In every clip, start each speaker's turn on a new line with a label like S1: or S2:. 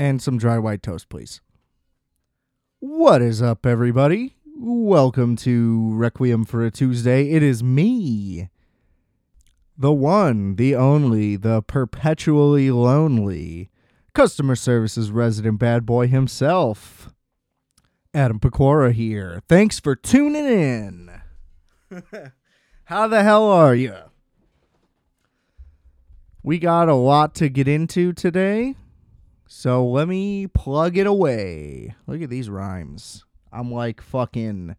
S1: And some dry white toast, please. What is up, everybody? Welcome to Requiem for a Tuesday. It is me, the one, the only, the perpetually lonely customer services resident bad boy himself, Adam Pecora here. Thanks for tuning in. How the hell are you? We got a lot to get into today, so let me plug it away. Look at these rhymes. I'm like fucking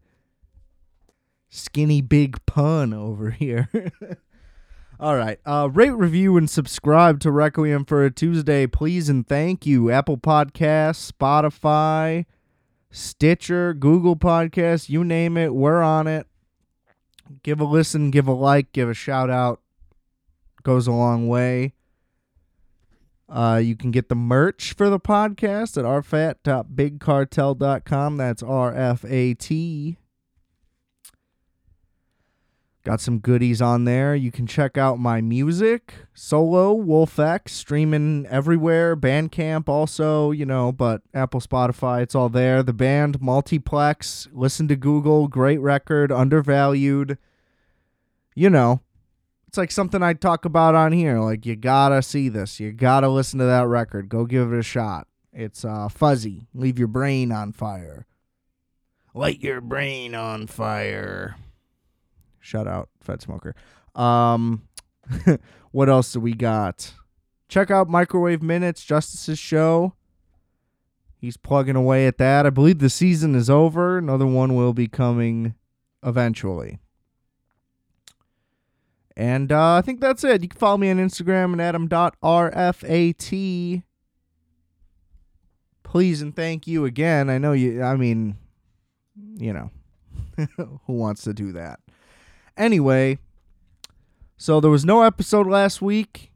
S1: skinny big pun over here. All right. Uh, rate, review, and subscribe to Requiem for a Tuesday, please and thank you. Apple Podcasts, Spotify, Stitcher, Google Podcasts, you name it, we're on it. Give a listen, give a like, give a shout out. Goes a long way. Uh, you can get the merch for the podcast at rfat.bigcartel.com. That's R F A T. Got some goodies on there. You can check out my music, solo, Wolf X, streaming everywhere. Bandcamp also, you know, but Apple, Spotify, it's all there. The band, Multiplex, listen to Google, great record, undervalued. You know, it's like something I talk about on here. Like, you gotta see this. You gotta listen to that record. Go give it a shot. It's uh, fuzzy. Leave your brain on fire. Light your brain on fire. Shout out, Fed Smoker. Um, what else do we got? Check out Microwave Minutes, Justice's show. He's plugging away at that. I believe the season is over. Another one will be coming eventually. And uh, I think that's it. You can follow me on Instagram at adam.rfat. Please and thank you again. I know you, I mean, you know, who wants to do that? Anyway, so there was no episode last week.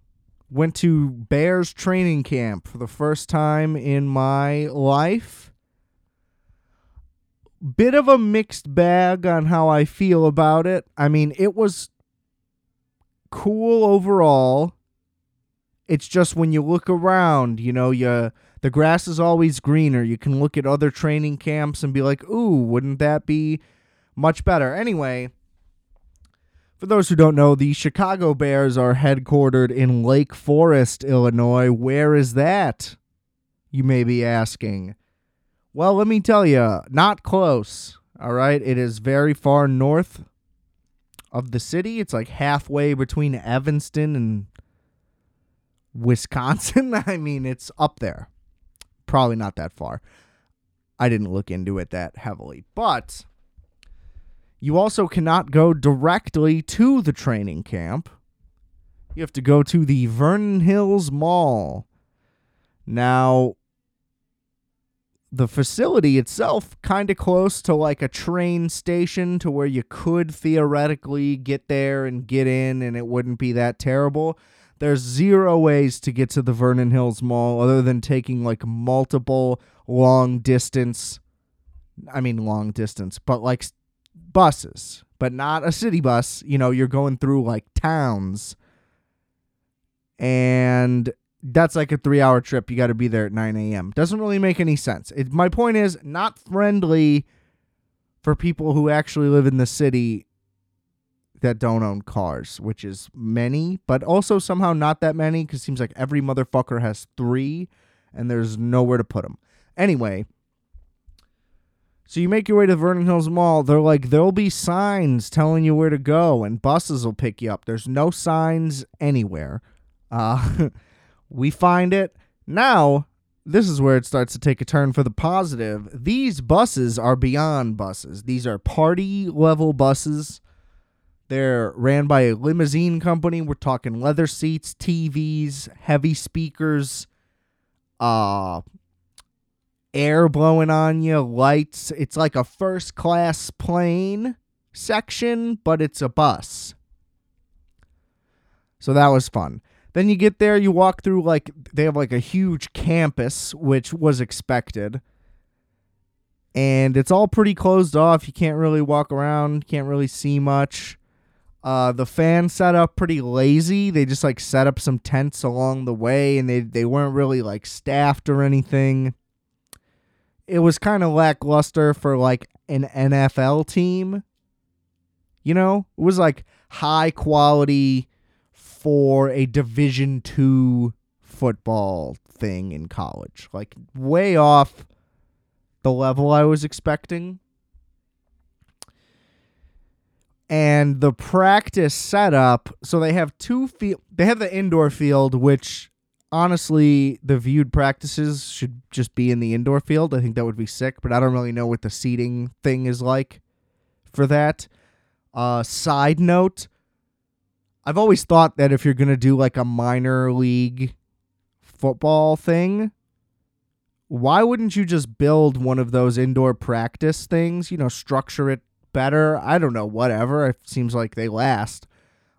S1: Went to Bears training camp for the first time in my life. Bit of a mixed bag on how I feel about it. I mean, it was cool overall. It's just when you look around, you know, you the grass is always greener. You can look at other training camps and be like, "Ooh, wouldn't that be much better?" Anyway, for those who don't know, the Chicago Bears are headquartered in Lake Forest, Illinois. Where is that? You may be asking. Well, let me tell you, not close. All right, it is very far north of the city. It's like halfway between Evanston and Wisconsin. I mean, it's up there. Probably not that far. I didn't look into it that heavily. But you also cannot go directly to the training camp. You have to go to the Vernon Hills Mall. Now, the facility itself kind of close to like a train station to where you could theoretically get there and get in and it wouldn't be that terrible. There's zero ways to get to the Vernon Hills Mall other than taking like multiple long distance I mean long distance, but like buses, but not a city bus. You know, you're going through like towns. And that's like a three hour trip. You got to be there at 9 a.m. Doesn't really make any sense. It, my point is not friendly for people who actually live in the city that don't own cars, which is many, but also somehow not that many because it seems like every motherfucker has three and there's nowhere to put them. Anyway, so you make your way to Vernon Hills Mall. They're like, there'll be signs telling you where to go, and buses will pick you up. There's no signs anywhere. Uh, we find it. Now, this is where it starts to take a turn for the positive. These buses are beyond buses. These are party level buses. They're ran by a limousine company. We're talking leather seats, TVs, heavy speakers, uh air blowing on you, lights. It's like a first class plane section, but it's a bus. So that was fun. Then you get there, you walk through like they have like a huge campus, which was expected. And it's all pretty closed off. You can't really walk around, can't really see much. Uh, the fan setup pretty lazy. They just like set up some tents along the way, and they they weren't really like staffed or anything. It was kind of lackluster for like an NFL team. You know, it was like high quality for a Division two football thing in college. Like way off the level I was expecting. And the practice setup, so they have two field they have the indoor field which honestly the viewed practices should just be in the indoor field. I think that would be sick, but I don't really know what the seating thing is like for that. Uh side note, I've always thought that if you're going to do like a minor league football thing, why wouldn't you just build one of those indoor practice things? You know, structure it better. I don't know, whatever. It seems like they last.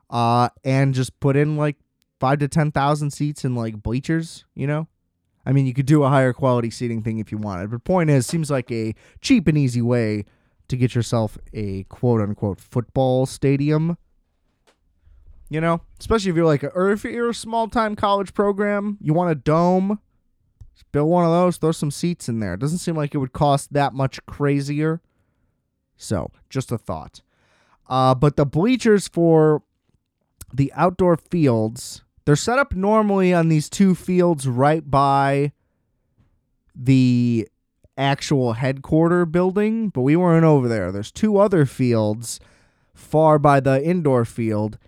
S1: Uh, and just put in like five to ten thousand seats in like bleachers. You know, I mean, you could do a higher quality seating thing if you wanted. But point is, seems like a cheap and easy way to get yourself a quote unquote football stadium. You know, especially if you're like, a, or if you're a small time college program, you want a dome. Build one of those, throw some seats in there. It doesn't seem like it would cost that much crazier. So, just a thought. Uh, but the bleachers for the outdoor fields, they're set up normally on these two fields right by the actual headquarter building, but we weren't over there. There's two other fields far by the indoor field,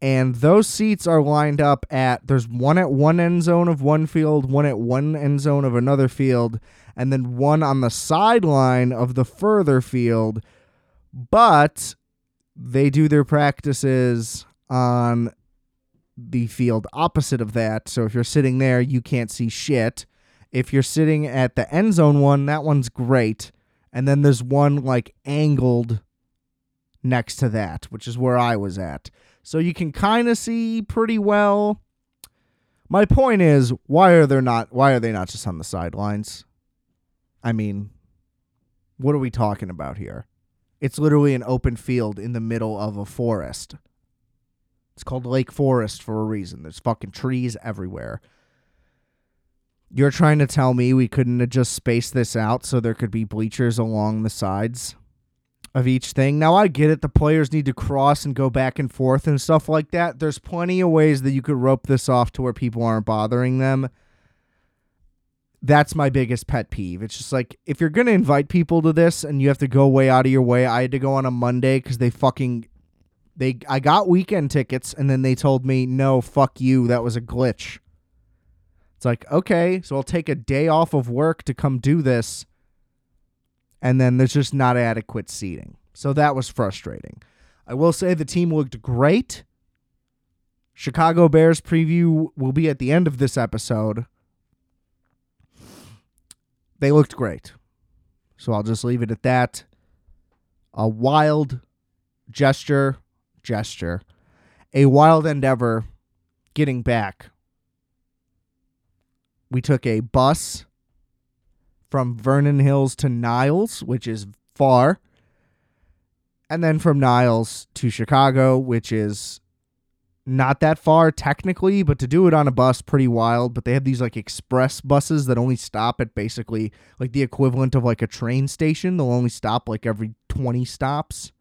S1: and those seats are lined up at there's one at one end zone of one field, one at one end zone of another field, and then one on the sideline of the further field. But they do their practices on the field opposite of that. So if you're sitting there, you can't see shit. If you're sitting at the end zone one, that one's great. And then there's one like angled next to that, which is where I was at. So you can kind of see pretty well. My point is, why are they not why are they not just on the sidelines? I mean, what are we talking about here? It's literally an open field in the middle of a forest. It's called Lake Forest for a reason. There's fucking trees everywhere. You're trying to tell me we couldn't have just spaced this out so there could be bleachers along the sides? Of each thing. Now I get it the players need to cross and go back and forth and stuff like that. There's plenty of ways that you could rope this off to where people aren't bothering them. That's my biggest pet peeve. It's just like if you're going to invite people to this and you have to go way out of your way. I had to go on a Monday cuz they fucking they I got weekend tickets and then they told me, "No, fuck you. That was a glitch." It's like, "Okay, so I'll take a day off of work to come do this." And then there's just not adequate seating. So that was frustrating. I will say the team looked great. Chicago Bears preview will be at the end of this episode. They looked great. So I'll just leave it at that. A wild gesture, gesture, a wild endeavor getting back. We took a bus from Vernon Hills to Niles, which is far. And then from Niles to Chicago, which is not that far technically, but to do it on a bus, pretty wild. But they have these like express buses that only stop at basically like the equivalent of like a train station. They'll only stop like every 20 stops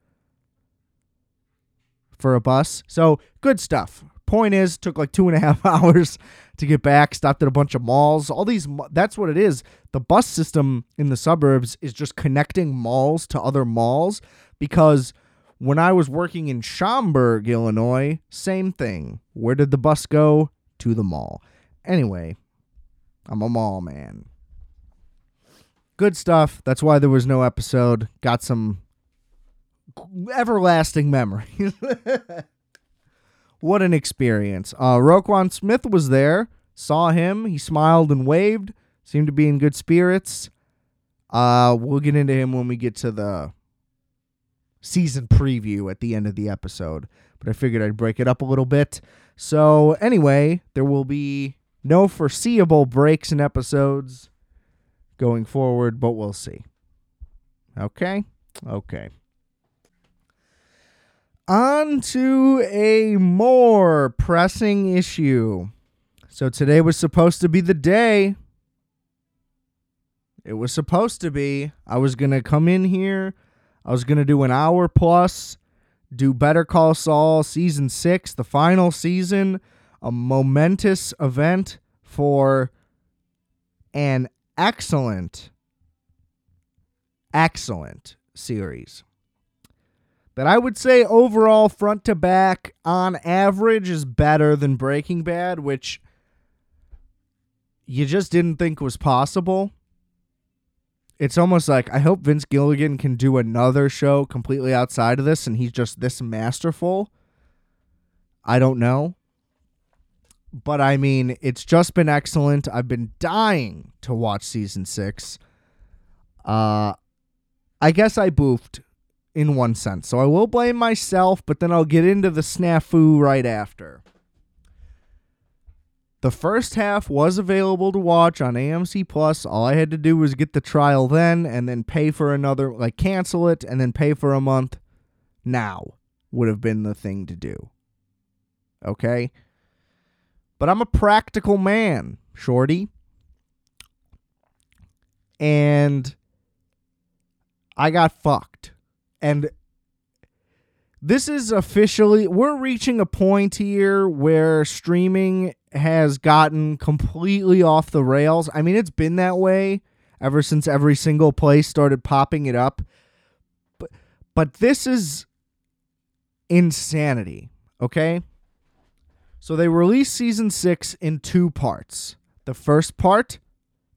S1: for a bus. So good stuff. Point is, took like two and a half hours to get back. Stopped at a bunch of malls. All these, that's what it is. The bus system in the suburbs is just connecting malls to other malls because when I was working in Schaumburg, Illinois, same thing. Where did the bus go? To the mall. Anyway, I'm a mall man. Good stuff. That's why there was no episode. Got some everlasting memories. What an experience. Uh, Roquan Smith was there, saw him. He smiled and waved, seemed to be in good spirits. Uh, we'll get into him when we get to the season preview at the end of the episode. But I figured I'd break it up a little bit. So, anyway, there will be no foreseeable breaks in episodes going forward, but we'll see. Okay? Okay. On to a more pressing issue. So today was supposed to be the day. It was supposed to be. I was going to come in here. I was going to do an hour plus, do Better Call Saul season six, the final season, a momentous event for an excellent, excellent series that I would say overall, front to back, on average, is better than Breaking Bad, which you just didn't think was possible. It's almost like I hope Vince Gilligan can do another show completely outside of this and he's just this masterful. I don't know. But I mean, it's just been excellent. I've been dying to watch season 6. Uh I guess I boofed in one sense. So I will blame myself, but then I'll get into the snafu right after. The first half was available to watch on AMC Plus. All I had to do was get the trial then and then pay for another, like cancel it and then pay for a month. Now would have been the thing to do. Okay? But I'm a practical man, Shorty. And I got fucked. And this is officially, we're reaching a point here where streaming has gotten completely off the rails. I mean, it's been that way ever since every single place started popping it up. But, but this is insanity, okay? So they released season six in two parts. The first part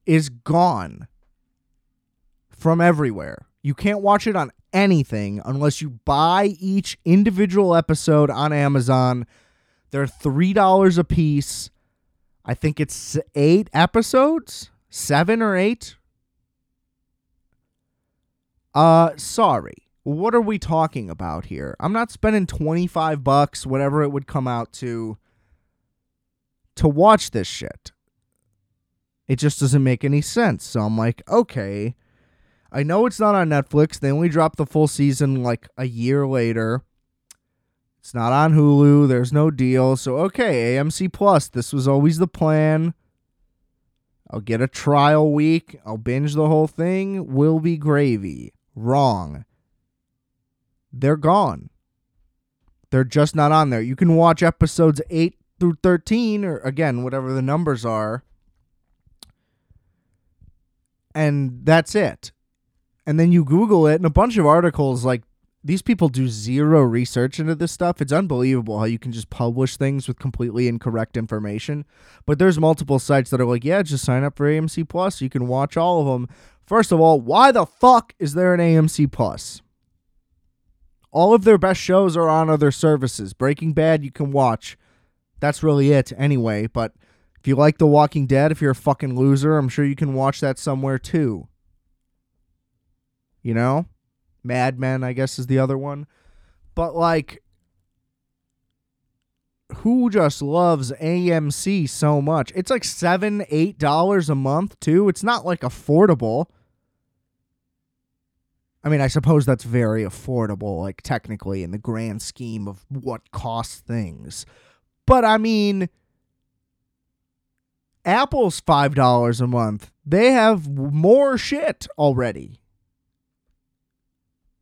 S1: is gone from everywhere. You can't watch it on anything unless you buy each individual episode on Amazon. They're $3 a piece. I think it's eight episodes, seven or eight. Uh, sorry. What are we talking about here? I'm not spending 25 bucks, whatever it would come out to, to watch this shit. It just doesn't make any sense. So I'm like, okay, I know it's not on Netflix. They only dropped the full season like a year later. It's not on Hulu. There's no deal. So, okay, AMC Plus. This was always the plan. I'll get a trial week. I'll binge the whole thing. Will be gravy. Wrong. They're gone. They're just not on there. You can watch episodes 8 through 13, or again, whatever the numbers are. And that's it and then you Google it, and a bunch of articles like these people do zero research into this stuff. It's unbelievable how you can just publish things with completely incorrect information. But there's multiple sites that are like, yeah, just sign up for AMC Plus. You can watch all of them. First of all, why the fuck is there an AMC Plus? All of their best shows are on other services. Breaking Bad, you can watch. That's really it anyway. But if you like The Walking Dead, if you're a fucking loser, I'm sure you can watch that somewhere too you know? Mad Men, I guess, is the other one. But like, who just loves AMC so much? It's like seven, eight dollars a month too. It's not like affordable. I mean, I suppose that's very affordable, like technically in the grand scheme of what costs things. But I mean, Apple's five dollars a month. They have more shit already.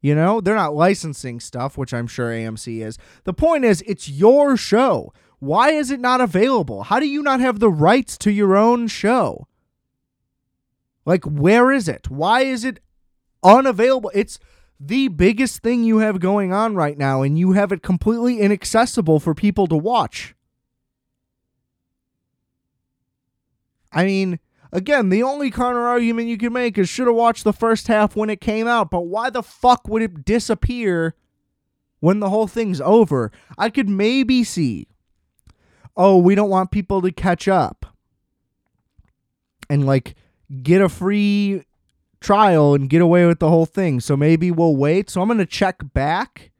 S1: You know, they're not licensing stuff, which I'm sure AMC is. The point is, it's your show. Why is it not available? How do you not have the rights to your own show? Like, where is it? Why is it unavailable? It's the biggest thing you have going on right now, and you have it completely inaccessible for people to watch. I mean, Again, the only counter argument you can make is should have watched the first half when it came out, but why the fuck would it disappear when the whole thing's over? I could maybe see, oh, we don't want people to catch up and like get a free trial and get away with the whole thing. So maybe we'll wait. So I'm going to check back.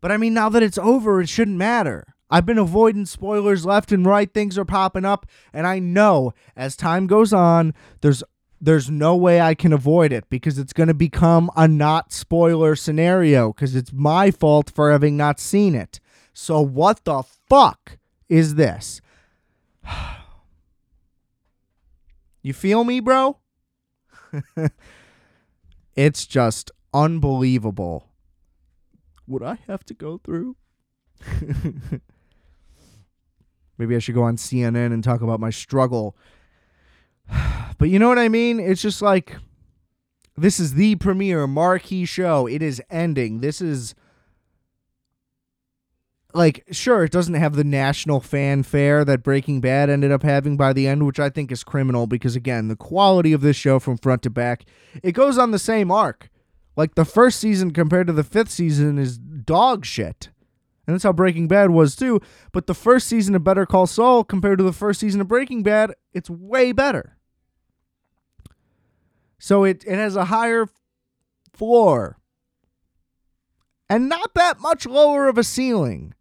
S1: But I mean, now that it's over, it shouldn't matter. I've been avoiding spoilers left and right. Things are popping up. And I know as time goes on, there's there's no way I can avoid it because it's going to become a not spoiler scenario because it's my fault for having not seen it. So, what the fuck is this? you feel me, bro? it's just unbelievable what I have to go through. Maybe I should go on CNN and talk about my struggle. But you know what I mean? It's just like this is the premiere marquee show. It is ending. This is like sure it doesn't have the national fanfare that Breaking Bad ended up having by the end, which I think is criminal because again, the quality of this show from front to back, it goes on the same arc. Like the first season compared to the fifth season is dog shit. And that's how Breaking Bad was too. But the first season of Better Call Saul compared to the first season of Breaking Bad, it's way better. So it, it has a higher floor and not that much lower of a ceiling.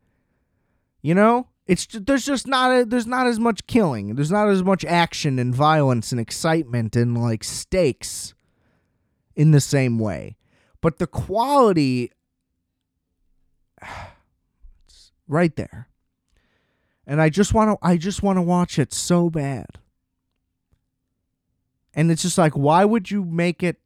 S1: You know, it's there's just not a, there's not as much killing. There's not as much action and violence and excitement and like stakes in the same way. But the quality right there. And I just want to I just want to watch it so bad. And it's just like why would you make it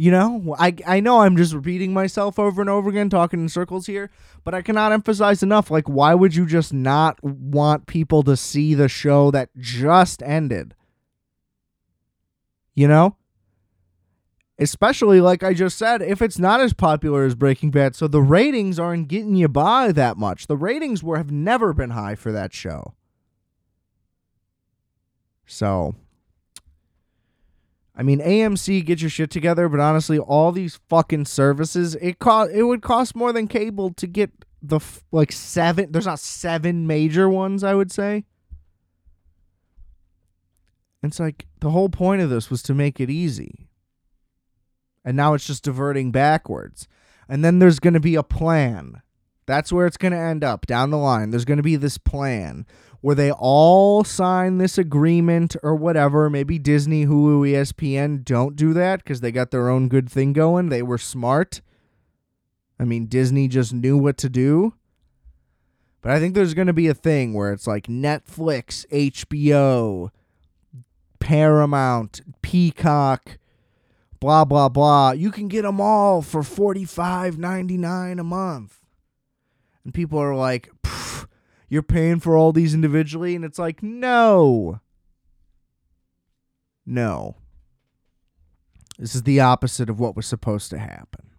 S1: you know, I I know I'm just repeating myself over and over again talking in circles here, but I cannot emphasize enough like why would you just not want people to see the show that just ended? You know? Especially like I just said, if it's not as popular as Breaking Bad, so the ratings aren't getting you by that much. The ratings were have never been high for that show. So I mean AMC get your shit together, but honestly, all these fucking services, it cost it would cost more than cable to get the f- like seven there's not seven major ones, I would say. It's like the whole point of this was to make it easy and now it's just diverting backwards. And then there's going to be a plan. That's where it's going to end up down the line. There's going to be this plan where they all sign this agreement or whatever. Maybe Disney, Hulu, ESPN don't do that because they got their own good thing going. They were smart. I mean, Disney just knew what to do. But I think there's going to be a thing where it's like Netflix, HBO, Paramount, Peacock, blah blah blah. You can get them all for forty five ninety nine a month, and people are like, "You're paying for all these individually," and it's like, no, no. This is the opposite of what was supposed to happen.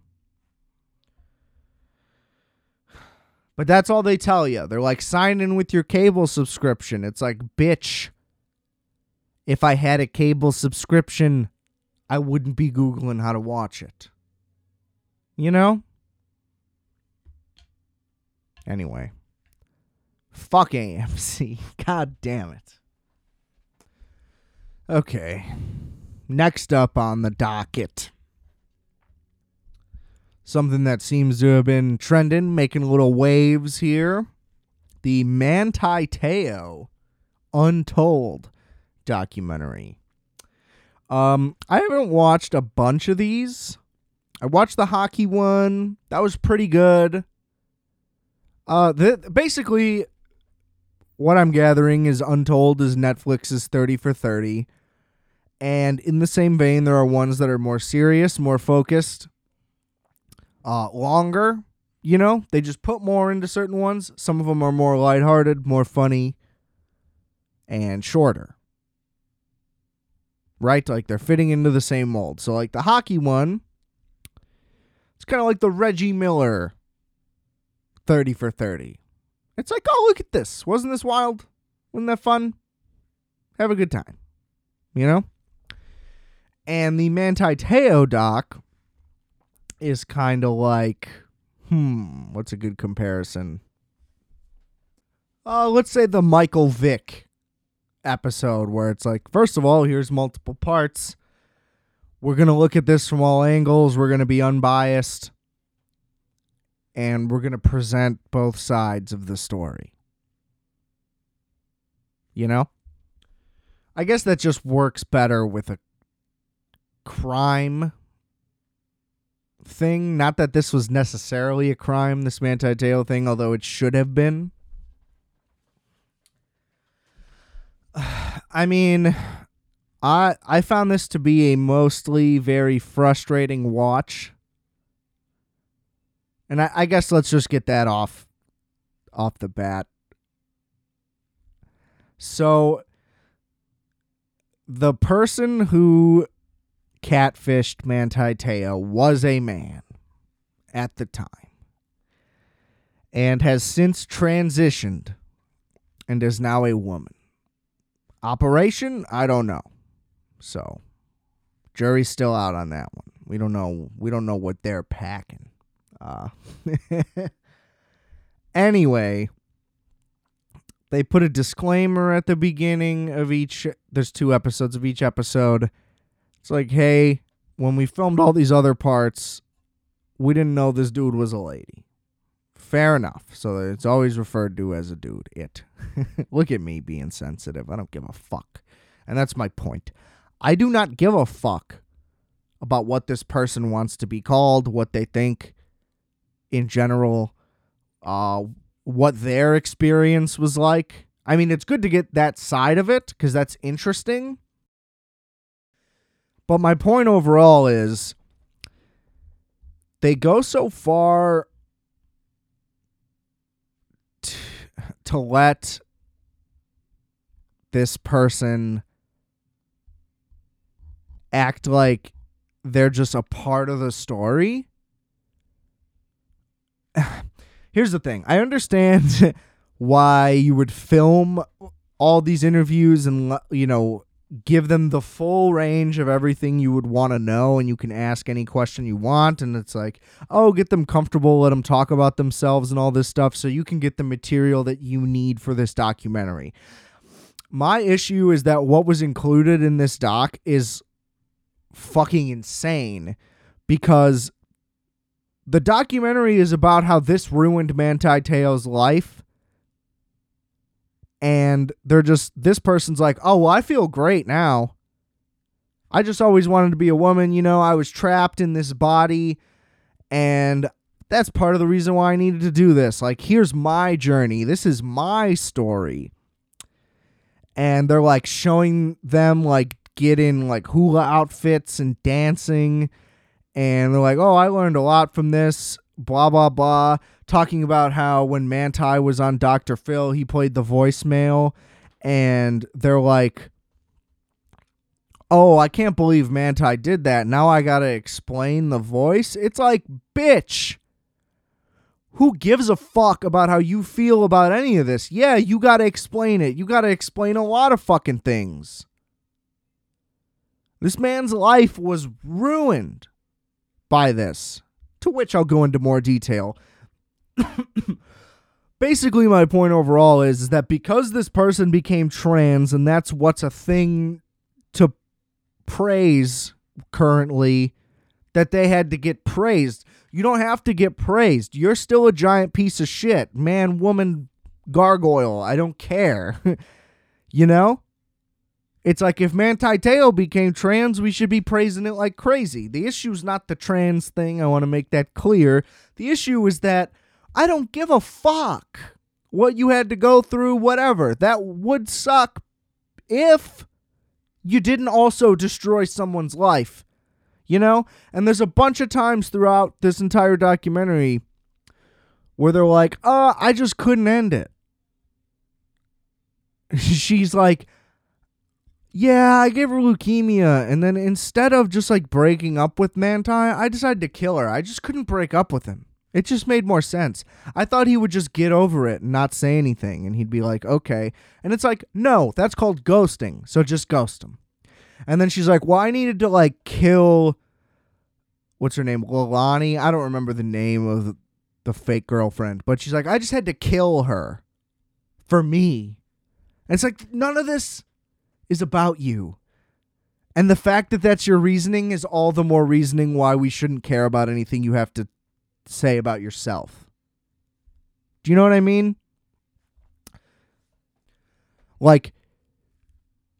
S1: But that's all they tell you. They're like, sign in with your cable subscription. It's like, bitch, if I had a cable subscription, I wouldn't be Googling how to watch it. You know? Anyway. Fuck AMC. God damn it. Okay. Next up on the docket. Something that seems to have been trending, making little waves here. The Manti Te'o Untold documentary. Um, I haven't watched a bunch of these. I watched the hockey one. That was pretty good. Uh, the, basically, what I'm gathering is Untold is Netflix's 30 for 30. And in the same vein, there are ones that are more serious, more focused, uh, longer. You know, they just put more into certain ones. Some of them are more lighthearted, more funny, and shorter right? Like they're fitting into the same mold. So like the hockey one, it's kind of like the Reggie Miller 30 for 30. It's like, oh, look at this. Wasn't this wild? Wasn't that fun? Have a good time. You know? And the Manti Te'o doc is kind of like, hmm, what's a good comparison? Uh, let's say the Michael Vick episode where it's like, first of all, here's multiple parts. We're going to look at this from all angles. We're going to be unbiased. And we're going to present both sides of the story. You know? I guess that just works better with a crime thing. Not that this was necessarily a crime, this Manti Te'o thing, although it should have been. I mean, I I found this to be a mostly very frustrating watch. And I, I guess let's just get that off off the bat. So the person who catfished Manti Te'o was a man at the time and has since transitioned and is now a woman. Operation? I don't know. So, jury's still out on that one. We don't know. We don't know what they're packing. Uh, anyway, they put a disclaimer at the beginning of each. There's two episodes of each episode. It's like, hey, when we filmed all these other parts, we didn't know this dude was a lady. Fair enough. So it's always referred to as a dude. It. Look at me being sensitive. I don't give a fuck. And that's my point. I do not give a fuck about what this person wants to be called, what they think in general, uh, what their experience was like. I mean, it's good to get that side of it because that's interesting. But my point overall is they go so far t- to let this person act like they're just a part of the story. Here's the thing I understand why you would film all these interviews and, you know, give them the full range of everything you would want to know and you can ask any question you want and it's like oh get them comfortable let them talk about themselves and all this stuff so you can get the material that you need for this documentary my issue is that what was included in this doc is fucking insane because the documentary is about how this ruined Manti Te'o's life. And they're just, this person's like, oh, well, I feel great now. I just always wanted to be a woman. You know, I was trapped in this body. And that's part of the reason why I needed to do this. Like, here's my journey. This is my story. And they're like showing them like get in like hula outfits and dancing. And they're like, oh, I learned a lot from this, blah, blah, blah. Talking about how when Manti was on Dr. Phil, he played the voicemail. And they're like, oh, I can't believe Manti did that. Now I got to explain the voice. It's like, bitch. Who gives a fuck about how you feel about any of this? Yeah, you got to explain it. You got to explain a lot of fucking things. This man's life was ruined by this, to which I'll go into more detail. Basically, my point overall is, is that because this person became trans and that's what's a thing to praise currently, that they had to get praised. You don't have to get praised. You're still a giant piece of shit. Man, woman, gargoyle. I don't care. you know? It's like if Manti Te'o became trans, we should be praising it like crazy. The issue is not the trans thing. I want to make that clear. The issue is that I don't give a fuck what you had to go through, whatever. That would suck if you didn't also destroy someone's life. You know? And there's a bunch of times throughout this entire documentary where they're like, uh, I just couldn't end it. She's like, yeah, I gave her leukemia, and then instead of just like breaking up with Manti, I decided to kill her. I just couldn't break up with him. It just made more sense. I thought he would just get over it and not say anything, and he'd be like, okay. And it's like, no, that's called ghosting, so just ghost him. And then she's like, well, I needed to like kill, what's her name? Lilani? I don't remember the name of the fake girlfriend, but she's like, I just had to kill her for me. And it's like, none of this is about you. And the fact that that's your reasoning is all the more reasoning why we shouldn't care about anything you have to say about yourself. Do you know what I mean? Like,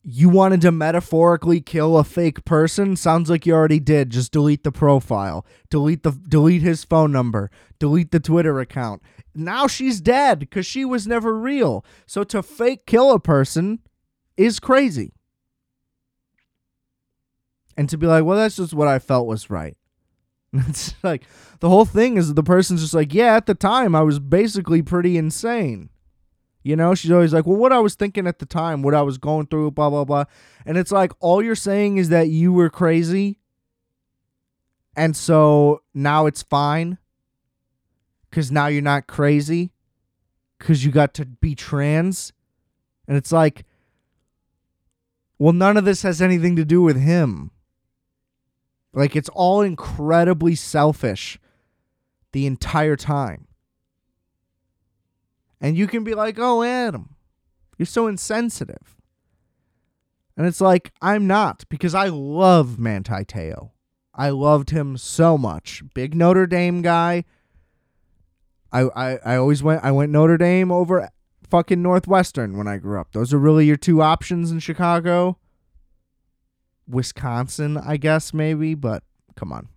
S1: you wanted to metaphorically kill a fake person? Sounds like you already did. Just delete the profile. Delete the delete his phone number. Delete the twitter account. Now she's dead because she was never real. So to fake kill a person is crazy. And to be like well that's just what i felt was right it's like the whole thing is the person's just like yeah at the time i was basically pretty insane you know, she's always like, well, what I was thinking at the time, what I was going through, blah, blah, blah. And it's like, all you're saying is that you were crazy. And so now it's fine. Because now you're not crazy. Because you got to be trans. And it's like, well, none of this has anything to do with him. Like, it's all incredibly selfish the entire time. And you can be like, oh, Adam, you're so insensitive. And it's like, I'm not because I love Manti Te'o. I loved him so much. Big Notre Dame guy. I, I, I always went I went Notre Dame over fucking Northwestern when I grew up. Those are really your two options in Chicago. Wisconsin, I guess maybe, but come on.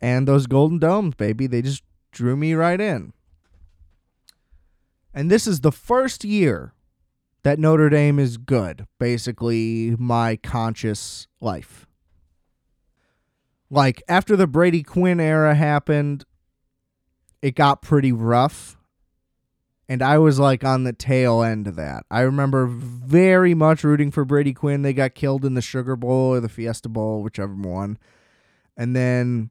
S1: And those Golden Domes, baby, they just drew me right in. And this is the first year that Notre Dame is good, basically, my conscious life. Like, after the Brady Quinn era happened, it got pretty rough. And I was like on the tail end of that. I remember very much rooting for Brady Quinn. They got killed in the Sugar Bowl or the Fiesta Bowl, whichever one. And then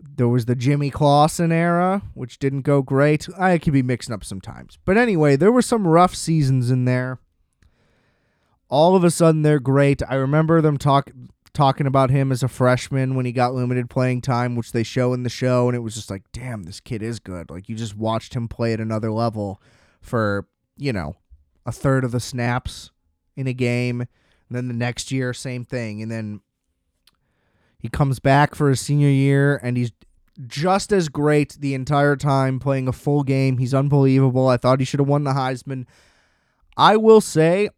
S1: there was the Jimmy Clausen era, which didn't go great. I could be mixing up sometimes. But anyway, there were some rough seasons in there. All of a sudden they're great. I remember them talk talking about him as a freshman when he got limited playing time, which they show in the show, and it was just like, damn, this kid is good. Like you just watched him play at another level for, you know, a third of the snaps in a game. And then the next year, same thing. And then he comes back for his senior year and he's just as great the entire time playing a full game. He's unbelievable. I thought he should have won the Heisman. I will say,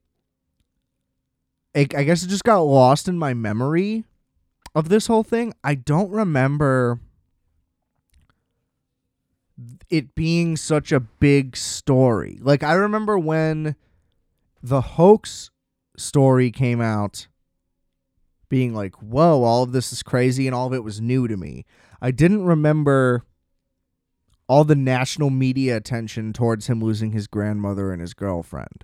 S1: I guess it just got lost in my memory of this whole thing. I don't remember it being such a big story. Like, I remember when the hoax story came out being like, whoa, all of this is crazy and all of it was new to me. I didn't remember all the national media attention towards him losing his grandmother and his girlfriend.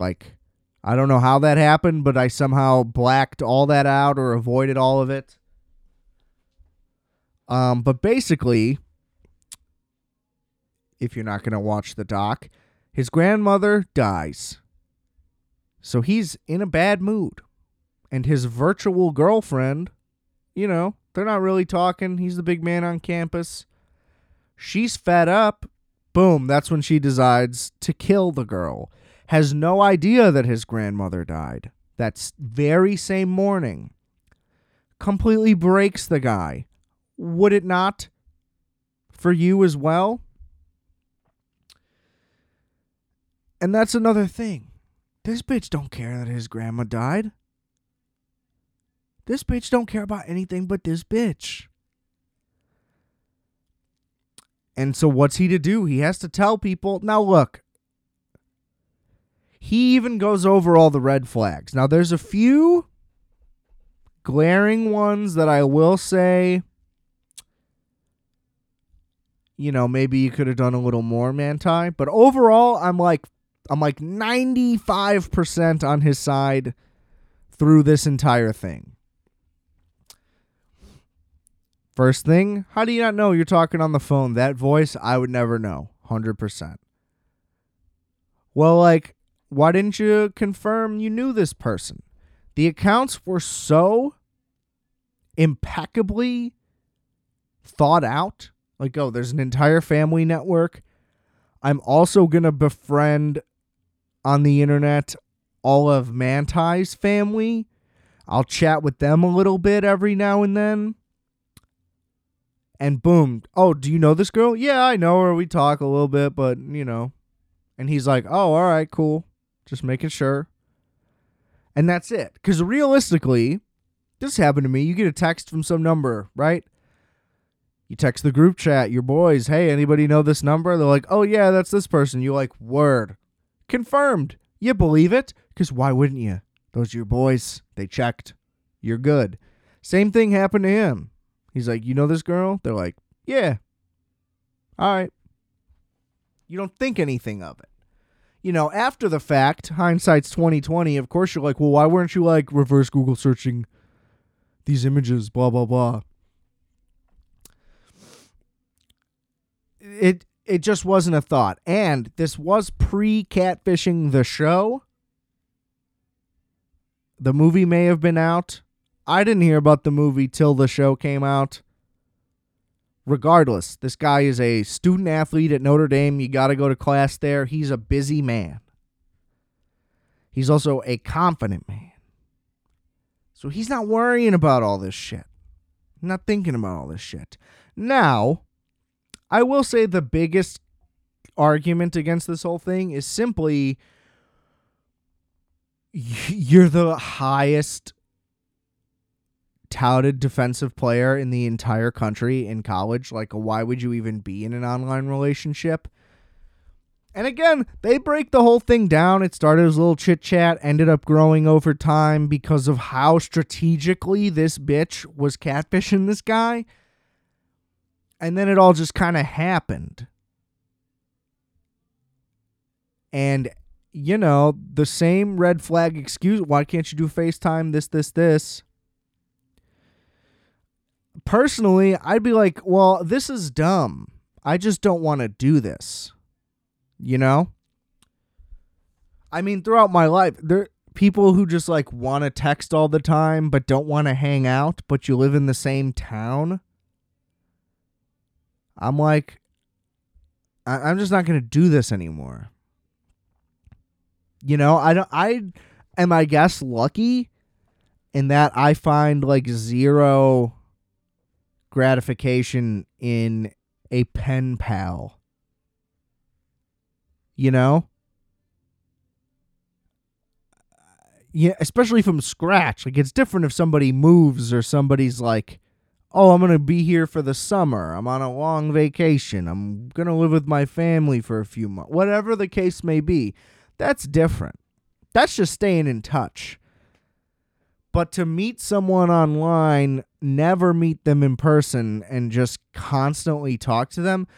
S1: Like, I don't know how that happened, but I somehow blacked all that out or avoided all of it. Um, but basically, if you're not going to watch the doc, his grandmother dies. So he's in a bad mood. And his virtual girlfriend, you know, they're not really talking. He's the big man on campus. She's fed up. Boom, that's when she decides to kill the girl. Has no idea that his grandmother died. That very same morning. Completely breaks the guy. Would it not for you as well? And that's another thing. This bitch don't care that his grandma died. This bitch don't care about anything but this bitch. And so what's he to do? He has to tell people. Now look. He even goes over all the red flags. Now there's a few glaring ones that I will say you know, maybe you could have done a little more, Manti. But overall, I'm like I'm like 95% on his side through this entire thing. First thing, how do you not know you're talking on the phone? That voice, I would never know. 100%. Well, like, why didn't you confirm you knew this person? The accounts were so impeccably thought out. Like, oh, there's an entire family network. I'm also going to befriend on the internet all of Manti's family. I'll chat with them a little bit every now and then. And boom. Oh, do you know this girl? Yeah, I know her. We talk a little bit, but, you know, And he's like, "Oh, all right, cool. Just making sure." And that's it. Cuz realistically, this happened to me. You get a text from some number, right? You text the group chat, your boys, "Hey, anybody know this number?" They're like, "Oh yeah, that's this person." You're like, "Word." Confirmed. You believe it? Cuz why wouldn't you? Those are your boys. They checked. You're good. Same thing happened to him. He's like, "You know this girl?" They're like, "Yeah." All right. You don't think anything of it. You know, after the fact, hindsight's 2020, of course you're like, "Well, why weren't you like reverse Google searching these images, blah blah blah." It it just wasn't a thought. And this was pre-catfishing the show. The movie may have been out. I didn't hear about the movie till the show came out. Regardless, this guy is a student athlete at Notre Dame. You got to go to class there. He's a busy man. He's also a confident man. So he's not worrying about all this shit. Not thinking about all this shit. Now, I will say the biggest argument against this whole thing is simply you're the highest touted defensive player in the entire country in college. Like, why would you even be in an online relationship? And again, they break the whole thing down. It started as a little chit chat, ended up growing over time because of how strategically this bitch was catfishing this guy. And then it all just kind of happened. And, you know, the same red flag excuse why can't you do FaceTime? This, this, this personally, I'd be like, well, this is dumb. I just don't want to do this. You know? I mean, throughout my life, there people who just like want to text all the time but don't want to hang out, but you live in the same town. I'm like, I- I'm just not going to do this anymore. You know, I don't. I am, I guess, lucky in that I find like zero gratification in a pen pal. You know? Yeah, especially from scratch. Like it's different if somebody moves or somebody's like, "Oh, I'm going to be here for the summer. I'm on a long vacation. I'm going to live with my family for a few months." Whatever the case may be. That's different. That's just staying in touch. But to meet someone online, never meet them in person, and just constantly talk to them,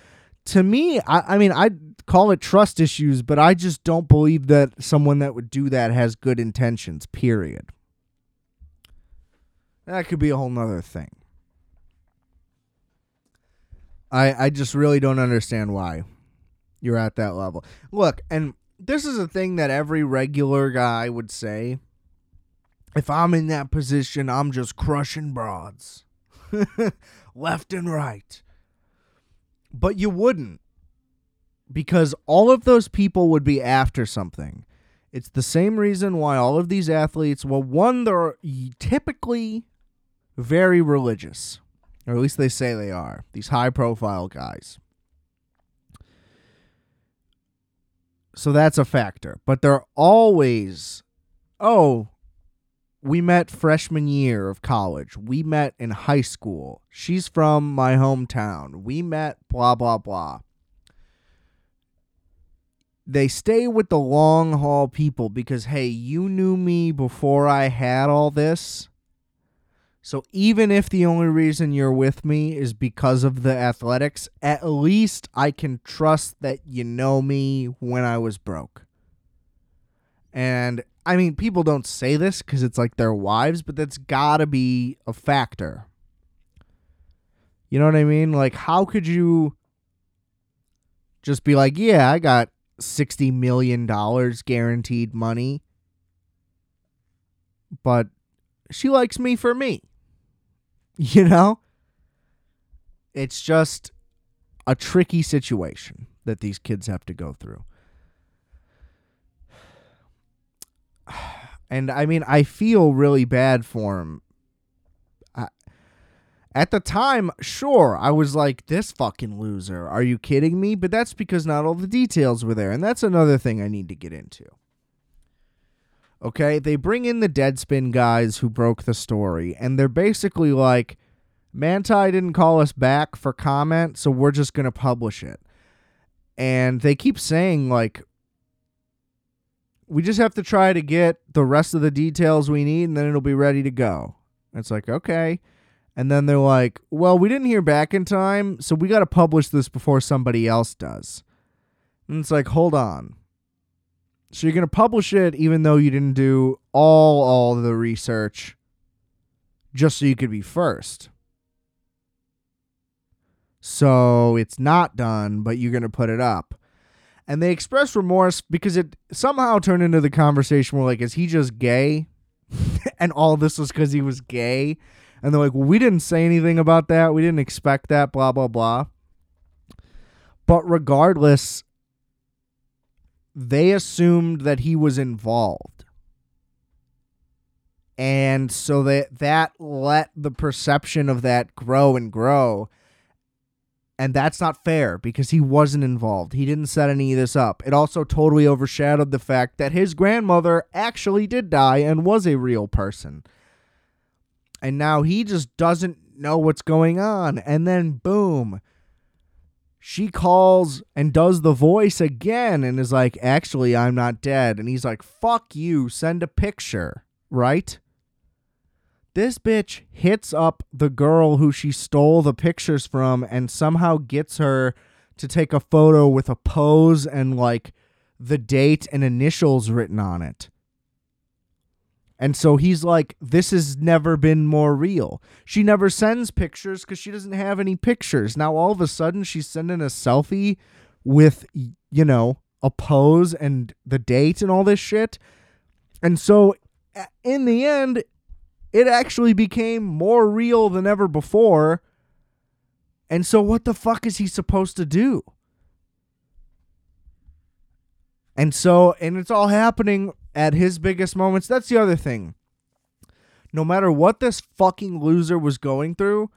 S1: to me, I, I mean, I call it trust issues, but I just don't believe that someone that would do that has good intentions, period. That could be a whole nother thing. I I just really don't understand why you're at that level. Look, and this is a thing that every regular guy would say if I'm in that position, I'm just crushing broads left and right. But you wouldn't because all of those people would be after something. It's the same reason why all of these athletes, well, one, they're typically very religious, or at least they say they are, these high profile guys. So that's a factor. But they're always, oh, we met freshman year of college. We met in high school. She's from my hometown. We met blah blah blah. They stay with the long haul people because hey, you knew me before I had all this. So even if the only reason you're with me is because of the athletics, at least I can trust that you know me when I was broke. And I mean, people don't say this because it's like their wives, but that's got to be a factor. You know what I mean? Like, how could you just be like, yeah, I got $60 million guaranteed money, but she likes me for me? You know? It's just a tricky situation that these kids have to go through. And I mean, I feel really bad for him. At the time, sure, I was like, this fucking loser. Are you kidding me? But that's because not all the details were there. And that's another thing I need to get into. Okay, they bring in the Deadspin guys who broke the story, and they're basically like, Manti didn't call us back for comment, so we're just going to publish it. And they keep saying, like, we just have to try to get the rest of the details we need, and then it'll be ready to go. It's like, okay. And then they're like, well, we didn't hear back in time, so we got to publish this before somebody else does. And it's like, hold on. So you're going to publish it even though you didn't do all all the research just so you could be first. So it's not done, but you're going to put it up. And they express remorse because it somehow turned into the conversation where like is he just gay? and all this was cuz he was gay. And they're like, "Well, we didn't say anything about that. We didn't expect that, blah blah blah." But regardless, they assumed that he was involved. And so that that let the perception of that grow and grow. And that's not fair because he wasn't involved. He didn't set any of this up. It also totally overshadowed the fact that his grandmother actually did die and was a real person. And now he just doesn't know what's going on. And then, boom, she calls and does the voice again and is like, Actually, I'm not dead. And he's like, Fuck you, send a picture, right? This bitch hits up the girl who she stole the pictures from and somehow gets her to take a photo with a pose and like the date and initials written on it. And so he's like, this has never been more real. She never sends pictures because she doesn't have any pictures. Now all of a sudden she's sending a selfie with, you know, a pose and the date and all this shit. And so in the end, it actually became more real than ever before. And so what the fuck is he supposed to do? And so, and it's all happening at his biggest moments. That's the other thing. No matter what this fucking loser was going through,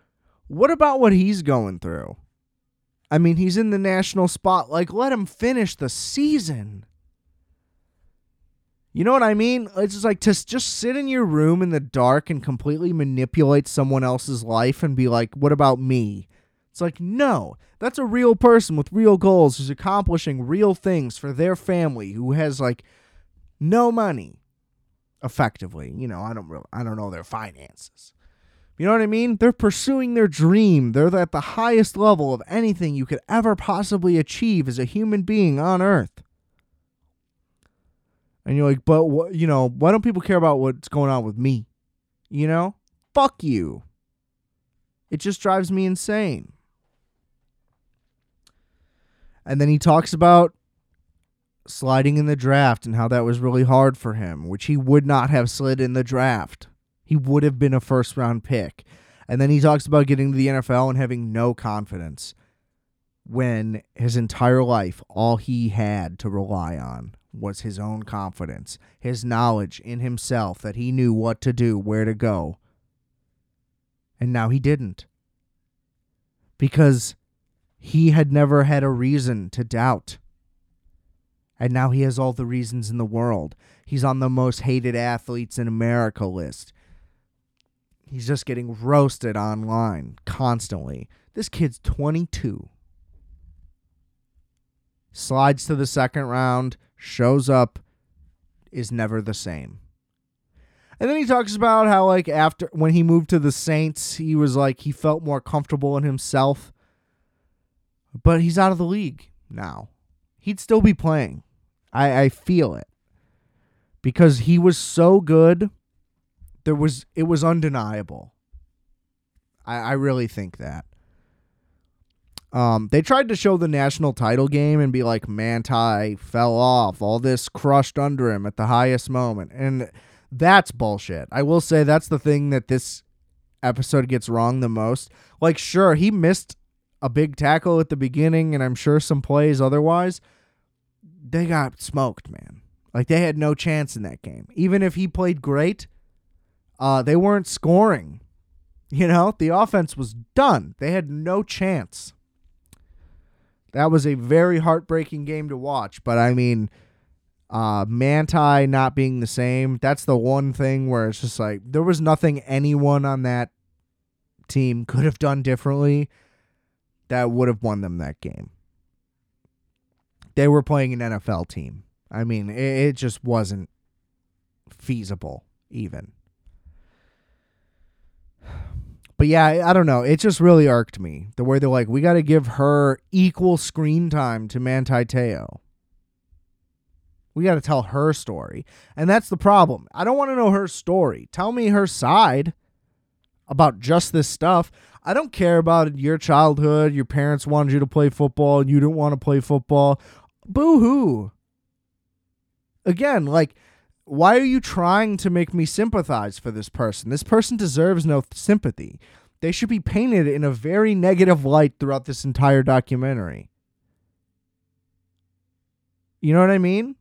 S1: what about what he's going through? I mean, he's in the national spot. Like, let him finish the season. You know what I mean? It's just like to just sit in your room in the dark and completely manipulate someone else's life and be like, what about me? It's like, no, that's a real person with real goals who's accomplishing real things for their family, who has like no money effectively. You know, I don't really, I don't know their finances. You know what I mean? They're pursuing their dream. They're at the highest level of anything you could ever possibly achieve as a human being on earth. And you're like, but what, you know, why don't people care about what's going on with me? You know? Fuck you. It just drives me insane. And then he talks about sliding in the draft and how that was really hard for him, which he would not have slid in the draft. He would have been a first round pick. And then he talks about getting to the NFL and having no confidence when his entire life, all he had to rely on was his own confidence, his knowledge in himself that he knew what to do, where to go. And now he didn't. Because he had never had a reason to doubt. And now he has all the reasons in the world. He's on the most hated athletes in America list. He's just getting roasted online constantly. This kid's 22. Slides to the second round, shows up, is never the same. And then he talks about how, like, after when he moved to the Saints, he was like, he felt more comfortable in himself. But he's out of the league now. He'd still be playing. I, I feel it because he was so good. There was it was undeniable. I, I really think that. Um, they tried to show the national title game and be like Manti fell off, all this crushed under him at the highest moment, and that's bullshit. I will say that's the thing that this episode gets wrong the most. Like, sure, he missed a big tackle at the beginning, and I'm sure some plays otherwise, they got smoked, man. Like they had no chance in that game. Even if he played great, uh, they weren't scoring. You know, the offense was done. They had no chance. That was a very heartbreaking game to watch, but I mean, uh, Manti not being the same, that's the one thing where it's just like there was nothing anyone on that team could have done differently that would have won them that game. They were playing an NFL team. I mean, it, it just wasn't feasible, even. But yeah, I don't know. It just really irked me the way they're like, we got to give her equal screen time to Manti Te'o. We got to tell her story. And that's the problem. I don't want to know her story. Tell me her side about just this stuff. I don't care about your childhood. Your parents wanted you to play football and you didn't want to play football. Boo hoo. Again, like, why are you trying to make me sympathize for this person? This person deserves no sympathy. They should be painted in a very negative light throughout this entire documentary. You know what I mean?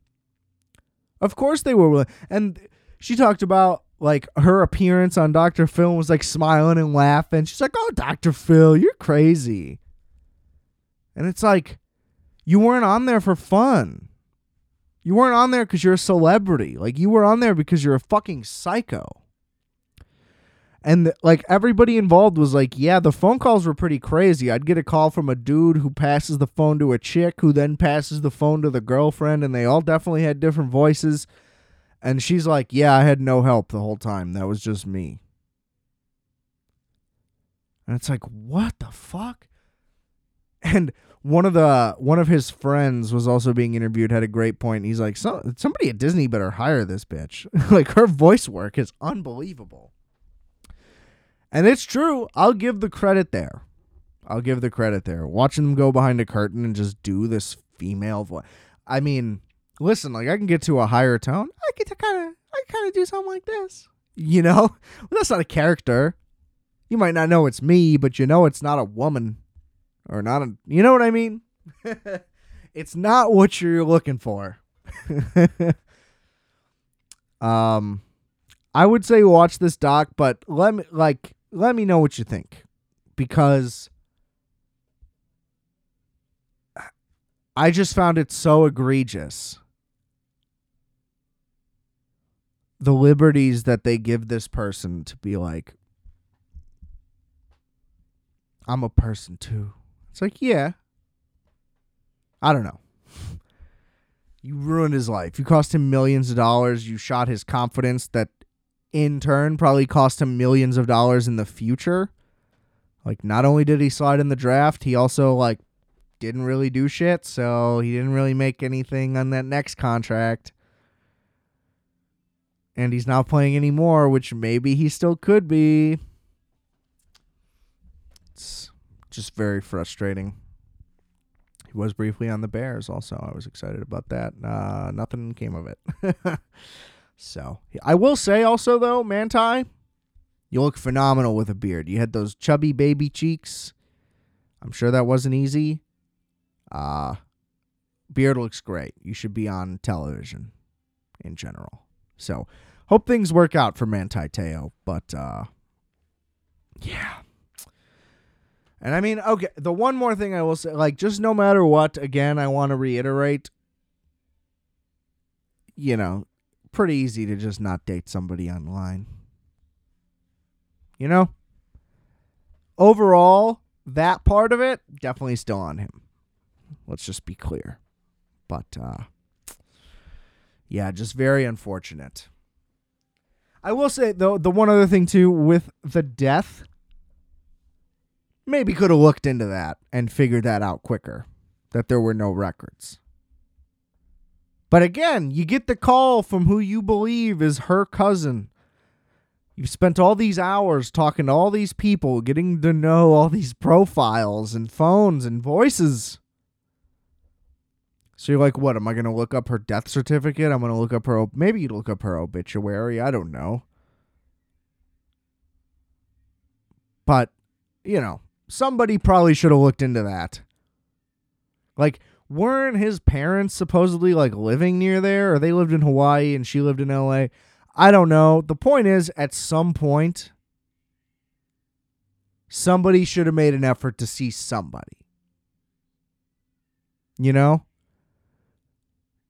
S1: Of course they were. And she talked about like her appearance on Dr. Phil was like smiling and laughing. She's like, "Oh, Dr. Phil, you're crazy." And it's like you weren't on there for fun. You weren't on there because you're a celebrity. Like you were on there because you're a fucking psycho. And like everybody involved was like, yeah, the phone calls were pretty crazy. I'd get a call from a dude who passes the phone to a chick who then passes the phone to the girlfriend, and they all definitely had different voices. And she's like, yeah, I had no help the whole time. That was just me. And it's like, what the fuck? And one of the one of his friends was also being interviewed had a great point. He's like so, somebody at disney better hire this bitch. Like her voice work is unbelievable. And it's true. I'll give the credit there. I'll give the credit there. Watching them go behind a curtain and just do this female voice i mean listen like i can get to a higher tone. I get to kind of i kind of do something like this you know? Well, that's not a character. You might not know it's me but you know it's not a woman or not a you know what I mean? it's not what you're looking for. um I would say watch this doc, but let me like let me know what you think because I just found it so egregious. The liberties that they give this person to be like, I'm a person too. It's like, yeah. I don't know. You ruined his life. You cost him millions of dollars. You shot his confidence that in turn probably cost him millions of dollars in the future. Like not only did he slide in the draft, he also like didn't really do shit, so he didn't really make anything on that next contract. And he's not playing anymore, which maybe he still could be. It's just very frustrating. He was briefly on the Bears also. I was excited about that. Uh, nothing came of it. so I will say also though, Manti, you look phenomenal with a beard. You had those chubby baby cheeks. I'm sure that wasn't easy. Uh beard looks great. You should be on television in general. So hope things work out for Manti Te'o. But uh yeah, and I mean, okay, the one more thing I will say, like, just no matter what, again, I want to reiterate, you know, pretty easy to just not date somebody online. You know? Overall, that part of it, definitely still on him. Let's just be clear. But, uh, yeah, just very unfortunate. I will say, though, the one other thing, too, with the death maybe could have looked into that and figured that out quicker that there were no records. But again, you get the call from who you believe is her cousin. You've spent all these hours talking to all these people, getting to know all these profiles and phones and voices. So you're like, what? Am I going to look up her death certificate? I'm going to look up her. Maybe you look up her obituary. I don't know. But, you know, somebody probably should have looked into that. Like, weren't his parents supposedly like living near there, or they lived in Hawaii and she lived in LA? I don't know. The point is, at some point, somebody should have made an effort to see somebody. You know?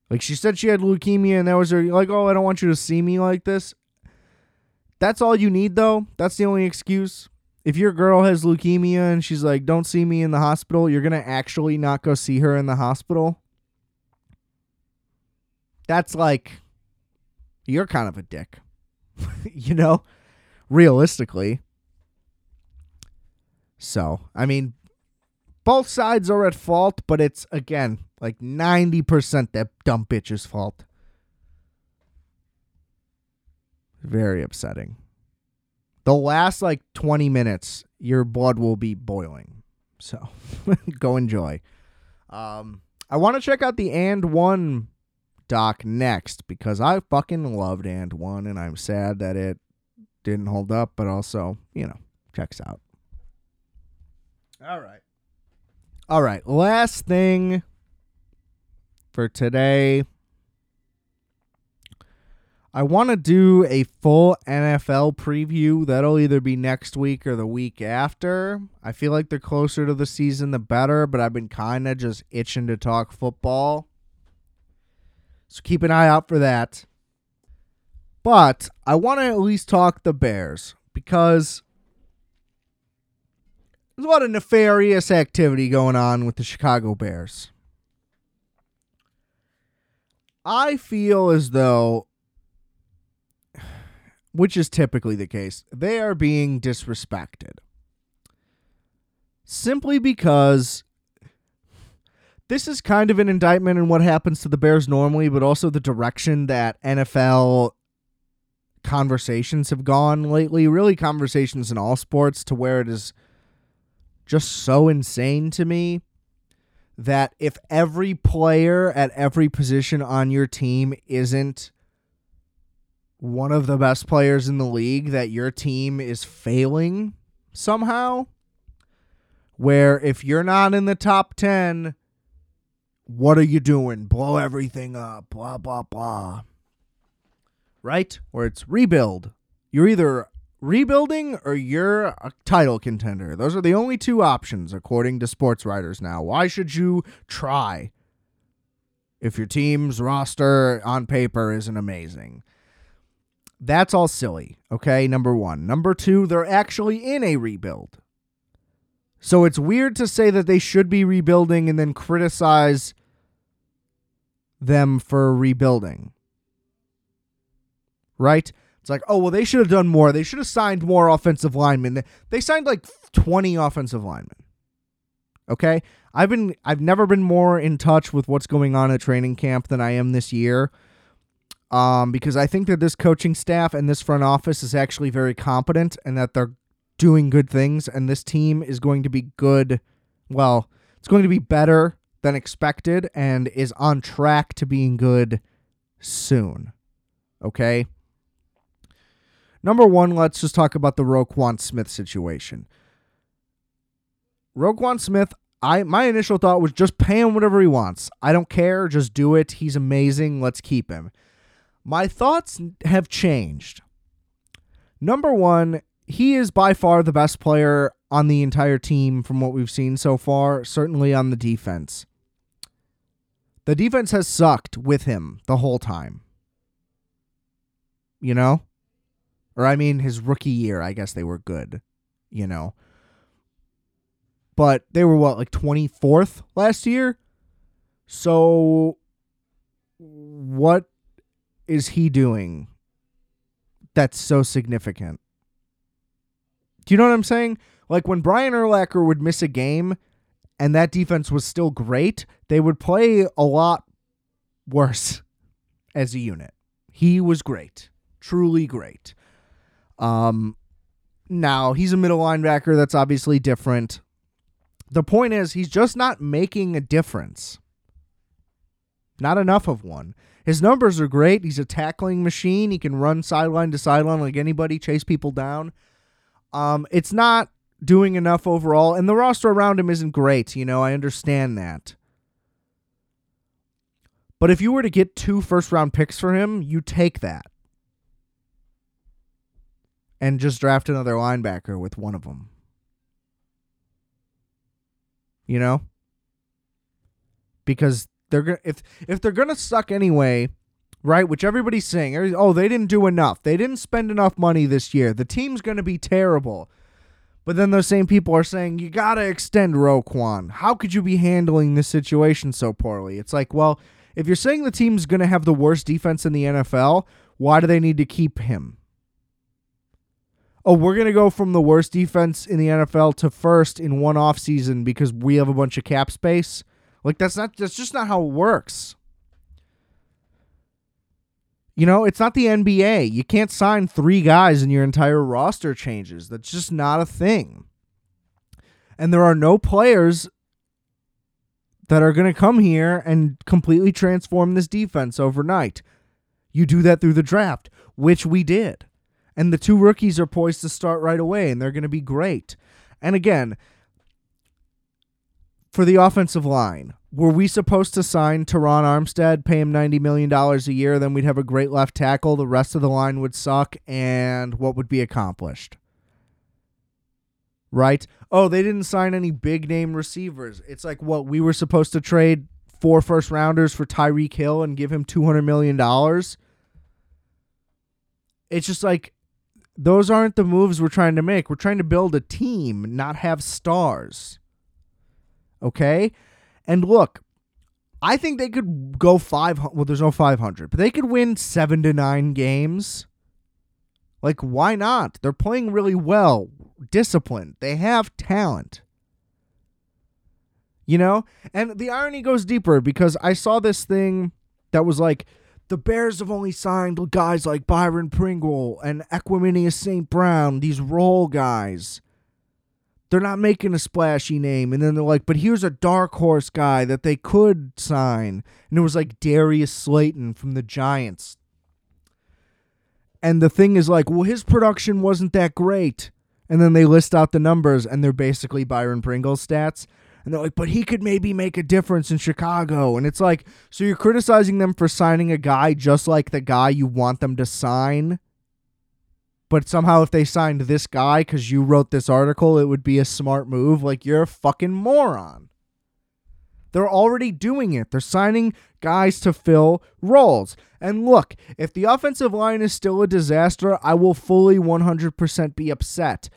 S1: Like she said she had leukemia and that was her like, "Oh, I don't want you to see me like this." That's all you need though. That's the only excuse. If your girl has leukemia and she's like, "Don't see me in the hospital," you're to actually not go see her in the hospital. That's like you're kind of a dick. you know? Realistically. So, I mean, both sides are at fault, but it's again like 90% that dumb bitch's fault. Very upsetting. The last like 20 minutes, your blood will be boiling. So go enjoy. Um, I want to check out the AND1 doc next because I fucking loved AND1, and I'm sad that it didn't hold up, but also, you know, checks out. All right. All right. Last thing for today. I want to do a full NFL preview. That'll either be next week or the week after. I feel like the closer to the season, the better, but I've been kind of just itching to talk football. So keep an eye out for that. But I want to at least talk the Bears because there's a lot of nefarious activity going on with the Chicago Bears. I feel as though, which is typically the case, they are being disrespected. Simply because this is kind of an indictment in what happens to the Bears normally, but also the direction that NFL conversations have gone lately. Really, conversations in all sports to where it is just so insane to me that if every player at every position on your team isn't one of the best players in the league, that your team is failing somehow. Where if you're not in the top 10, what are you doing? Blow everything up, blah, blah, blah. Right? Where it's rebuild. You're either rebuilding or you're a title contender. Those are the only two options, according to sports writers now. Why should you try if your team's roster on paper isn't amazing? That's all silly, okay? Number one. Number two, they're actually in a rebuild. So it's weird to say that they should be rebuilding and then criticize them for rebuilding. Right? It's like, oh, well, they should have done more. They should have signed more offensive linemen. They signed like 20 offensive linemen. Okay? I've been I've never been more in touch with what's going on at training camp than I am this year. Um, because I think that this coaching staff and this front office is actually very competent and that they're doing good things and this team is going to be good. Well, it's going to be better than expected and is on track to being good soon. Okay? Number one, let's just talk about the Roquan Smith situation. Roquan Smith, I my initial thought was just pay him whatever he wants. I don't care, just do it. He's amazing. Let's keep him. My thoughts have changed. Number one, he is by far the best player on the entire team from what we've seen so far, certainly on the defense. The defense has sucked with him the whole time. You know? Or I mean his rookie year, I guess they were good, you know. But they were what, like 24th last year? So what is he doing that's so significant? Do you know what I'm saying? Like when Brian Urlacher would miss a game and that defense was still great, they would play a lot worse as a unit. He was great, truly great. Um, now he's a middle linebacker. That's obviously different. The point is, he's just not making a difference. Not enough of one. His numbers are great. He's a tackling machine. He can run sideline to sideline like anybody, chase people down. Um, it's not doing enough overall, and the roster around him isn't great. You know, I understand that. But if you were to get two first round picks for him, you take that and just draft another linebacker with one of them. You know? Because they're to if if they're to suck anyway, right? Which everybody's saying, oh, they didn't do enough. They didn't spend enough money this year. The team's to be terrible. But then those same people are saying, you got to extend Roquan. How could you be handling this situation so poorly? It's like, well, if you're saying the team's to have the worst defense in the NFL, why do they need to keep him? Oh, we're going to go from the worst defense in the NFL to first in one off season because we have a bunch of cap space. Like that's not that's just not how it works. You know, it's not the NBA. You can't sign three guys and your entire roster changes. That's just not a thing. And there are no players that are going to come here and completely transform this defense overnight. You do that through the draft, which we did. And the two rookies are poised to start right away, and they're going to be great. And again, for the offensive line, were we supposed to sign Terron Armstead, pay him $90 million a year, then we'd have a great left tackle, the rest of the line would suck, and what would be accomplished? Right? Oh, they didn't sign any big name receivers. It's like what we were supposed to trade four first rounders for Tyreek Hill and give him $200 million. It's just like those aren't the moves we're trying to make. We're trying to build a team, not have stars. Okay? And look, I think they could go 500. Well, there's no 500, but they could win seven to nine games. Like, why not? They're playing really well, disciplined. They have talent. You know? And the irony goes deeper because I saw this thing that was like, the Bears have only signed guys like Byron Pringle and Equanimeous St. Brown, these role guys they're not making a splashy name. And then they're like, but here's a dark horse guy that they could sign. And it was like Darius Slayton from the Giants. And the thing is like, well, his production wasn't that great. And then they list out the numbers and they're basically Byron Pringle's stats. And they're like, but he could maybe make a difference in Chicago. And it's like, so you're criticizing them for signing a guy just like the guy you want them to sign but somehow if they signed this guy because you wrote this article, it would be a smart move. Like, you're a fucking moron. They're already doing it. They're signing guys to fill roles. And look, if the offensive line is still a disaster, I will fully 100% be upset.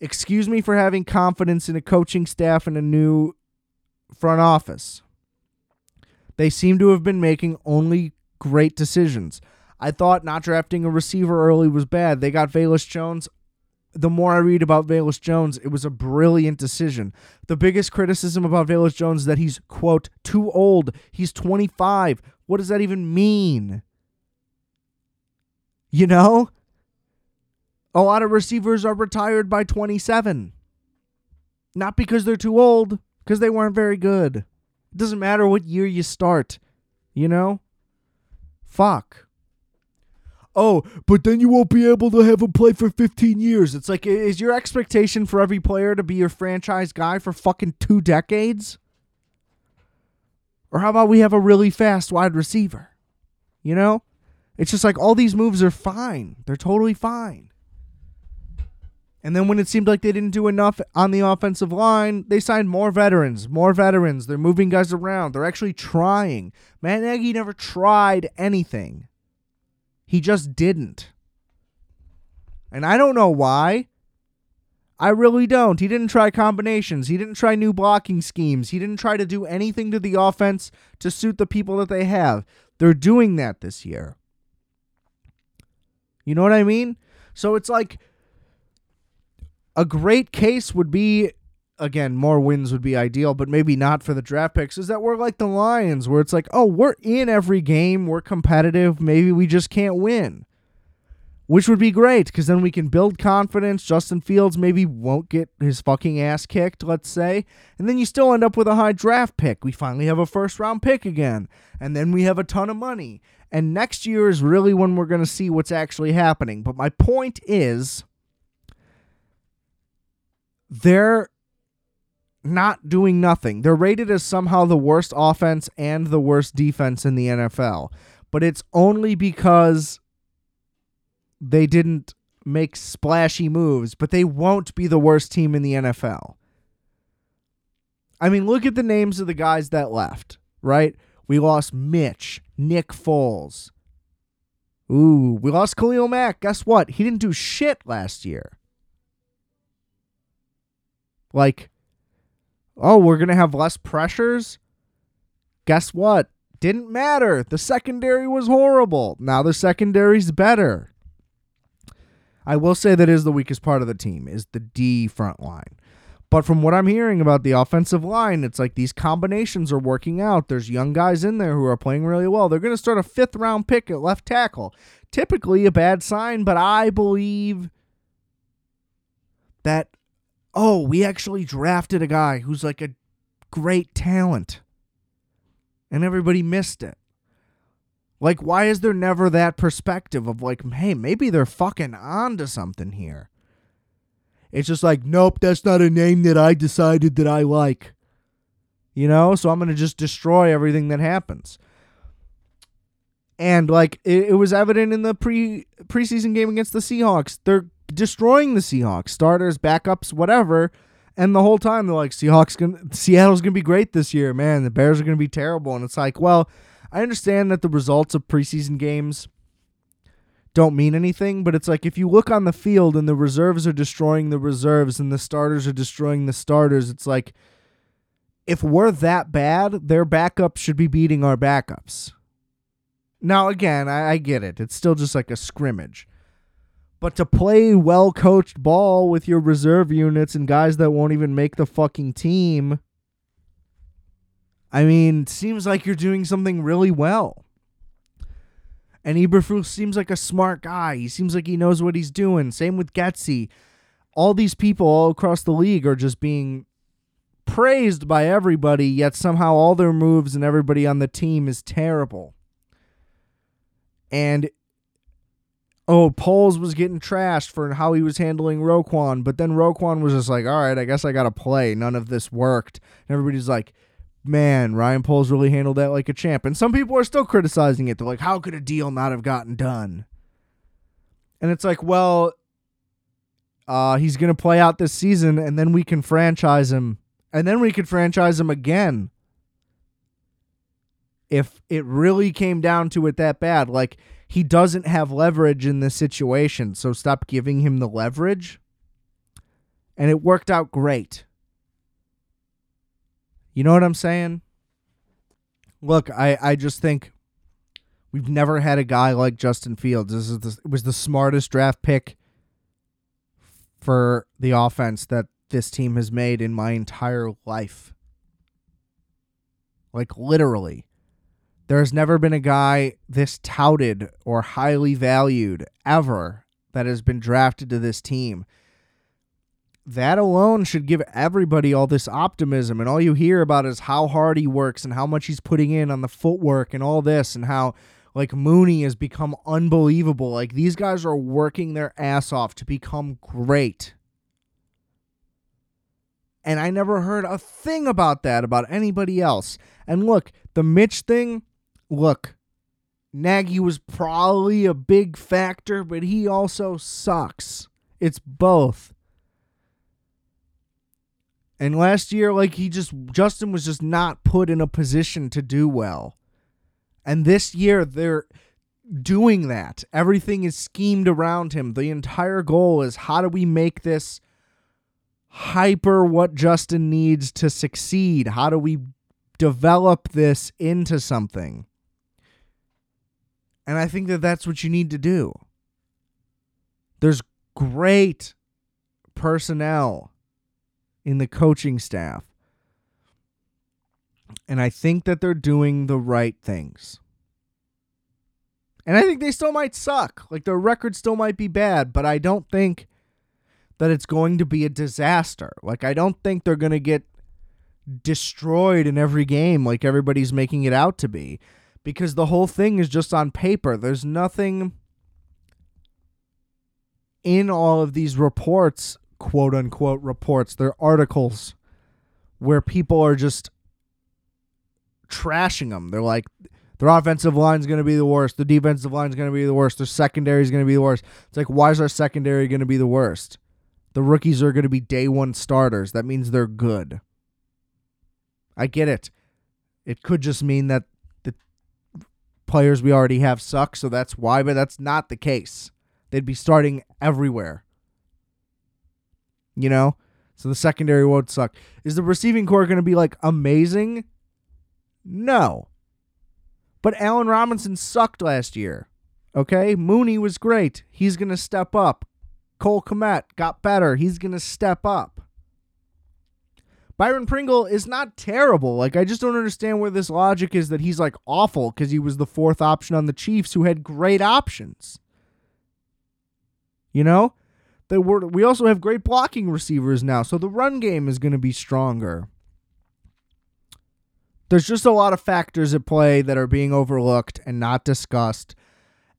S1: Excuse me for having confidence in a coaching staff and a new front office. They seem to have been making only great decisions. I thought not drafting a receiver early was bad. They got Velus Jones. The more I read about Velus Jones, it was a brilliant decision. The biggest criticism about Velus Jones is that he's, quote, too old. He's 25. What does that even mean? You know? A lot of receivers are retired by 27. Not because they're too old, because they weren't very good. It doesn't matter what year you start, you know? Fuck oh, but then you won't be able to have him play for 15 years. It's like, is your expectation for every player to be your franchise guy for fucking two decades? Or how about we have a really fast wide receiver? You know? It's just like all these moves are fine. They're totally fine. And then when it seemed like they didn't do enough on the offensive line, they signed more veterans, more veterans. They're moving guys around. They're actually trying. Matt Nagy never tried anything. He just didn't. And I don't know why. I really don't. He didn't try combinations. He didn't try new blocking schemes. He didn't try to do anything to the offense to suit the people that they have. They're doing that this year. You know what I mean? So it's like a great case would be again, more wins would be ideal, but maybe not for the draft picks, is that we're like the Lions, where it's like, oh, we're in every game, we're competitive, maybe we just can't win. Which would be great, because then we can build confidence. Justin Fields maybe won't get his fucking ass kicked, let's say. And then you still end up with a high draft pick. We finally have a first round pick again. And then we have a ton of money. And next year is really when we're going to see what's actually happening. But my point is, there not doing nothing. They're rated as somehow the worst offense and the worst defense in the NFL. But it's only because they didn't make splashy moves, but they won't be the worst team in the NFL. I mean, look at the names of the guys that left, right? We lost Mitch, Nick Foles. Ooh, we lost Khalil Mack. Guess what? He didn't do shit last year. Like, oh, we're going to have less pressures? Guess what? Didn't matter. The secondary was horrible. Now the secondary's better. I will say that is the weakest part of the team is the D front line. But from what I'm hearing about the offensive line, it's like these combinations are working out. There's young guys in there who are playing really well. They're going to start a fifth round pick at left tackle. Typically a bad sign, but I believe that, oh, we actually drafted a guy who's like a great talent. And everybody missed it. Like, why is there never that perspective of like, hey, maybe they're fucking on to something here? It's just like, nope, that's not a name that I decided that I like. You know, so I'm going to just destroy everything that happens. And like it, it, was evident in the pre preseason game against the Seahawks. They're destroying the Seahawks, starters, backups, whatever. And the whole time they're like, Seahawks going Seattle's gonna be great this year, man. The Bears are gonna be terrible. And it's like, well, I understand that the results of preseason games don't mean anything, but it's like if you look on the field and the reserves are destroying the reserves and the starters are destroying the starters, it's like if we're that bad, their backups should be beating our backups. Now, again, I, I get it. It's still just like a scrimmage. But to play well coached ball with your reserve units and guys that won't even make the fucking team, I mean, seems like you're doing something really well. And Eberflus seems like a smart guy. He seems like he knows what he's doing. Same with Getsy. All these people all across the league are just being praised by everybody, yet somehow all their moves and everybody on the team is terrible. And oh, Poles was getting trashed for how he was handling Roquan, but then Roquan was just like, all right, I guess I got to play. None of this worked. And everybody's like, man, Ryan Poles really handled that like a champ. And some people are still criticizing it. They're like, how could a deal not have gotten done? And it's like, well, uh, he's going to play out this season and then we can franchise him. And then we could franchise him again. If it really came down to it that bad, like he doesn't have leverage in this situation, so stop giving him the leverage. And it worked out great. You know what I'm saying? Look, I, I just think we've never had a guy like Justin Fields. This is the, it was the smartest draft pick for the offense that this team has made in my entire life. Like literally. There has never been a guy this touted or highly valued ever that has been drafted to this team that alone should give everybody all this optimism. And all you hear about is how hard he works and how much he's putting in on the footwork and all this, and how like Mooney has become unbelievable. Like these guys are working their ass off to become great. And I never heard a thing about that about anybody else. And look, the Mitch thing, look, Nagy was probably a big factor, but he also sucks. It's both. And last year, like he just Justin was just not put in a position to do well. And this year they're doing that. Everything is schemed around him. The entire goal is how do we make this hyper what Justin needs to succeed? How do we develop this into something? And I think that that's what you need to do. There's great personnel in the coaching staff. And I think that they're doing the right things. And I think they still might suck. Like their record still might be bad, but I don't think that it's going to be a disaster. Like I don't think they're going to get destroyed in every game like everybody's making it out to be because the whole thing is just on paper. There's nothing in all of these reports quote unquote reports, they're articles where people are just trashing them. They're like, their offensive line is going to be the worst. The defensive line is going to be the worst. Their secondary is going to be the worst. It's like, why is our secondary going to be the worst? The rookies are going to be day one starters. That means they're good. I get it. It could just mean that players we already have suck, so that's why, but that's not the case. They'd be starting everywhere. You know? So the secondary won't suck. Is the receiving core going to be like amazing? No. But Allen Robinson sucked last year. Okay? Mooney was great. He's going to step up. Cole Kmet got better. He's going to step up. Byron Pringle is not terrible. Like, I just don't understand where this logic is that he's like awful because he was the fourth option on the Chiefs who had great options. You know? They were, we also have great blocking receivers now, so the run game is going to be stronger. There's just a lot of factors at play that are being overlooked and not discussed.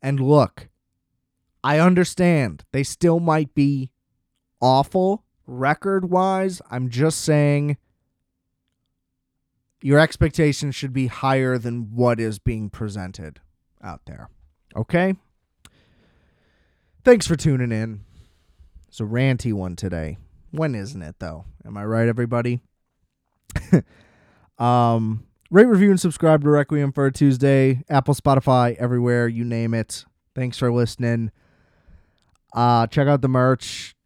S1: And look, I understand they still might be awful record wise. I'm just saying your expectations should be higher than what is being presented out there. Okay? Thanks for tuning in. It's a ranty one today. When isn't it though? Am I right, everybody? um, rate, review, and subscribe to Requiem for a Tuesday. Apple, Spotify, everywhere you name it. Thanks for listening. Uh, check out the merch.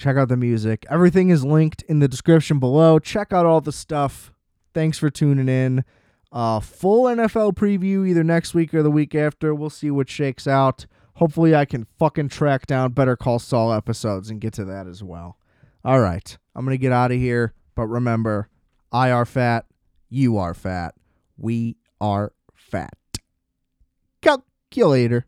S1: Check out the music. Everything is linked in the description below. Check out all the stuff. Thanks for tuning in. Uh, full NFL preview either next week or the week after. We'll see what shakes out. Hopefully, I can fucking track down Better Call Saul episodes and get to that as well. All right. I'm going to get out of here. But remember, I are fat. You are fat. We are fat. Calculator.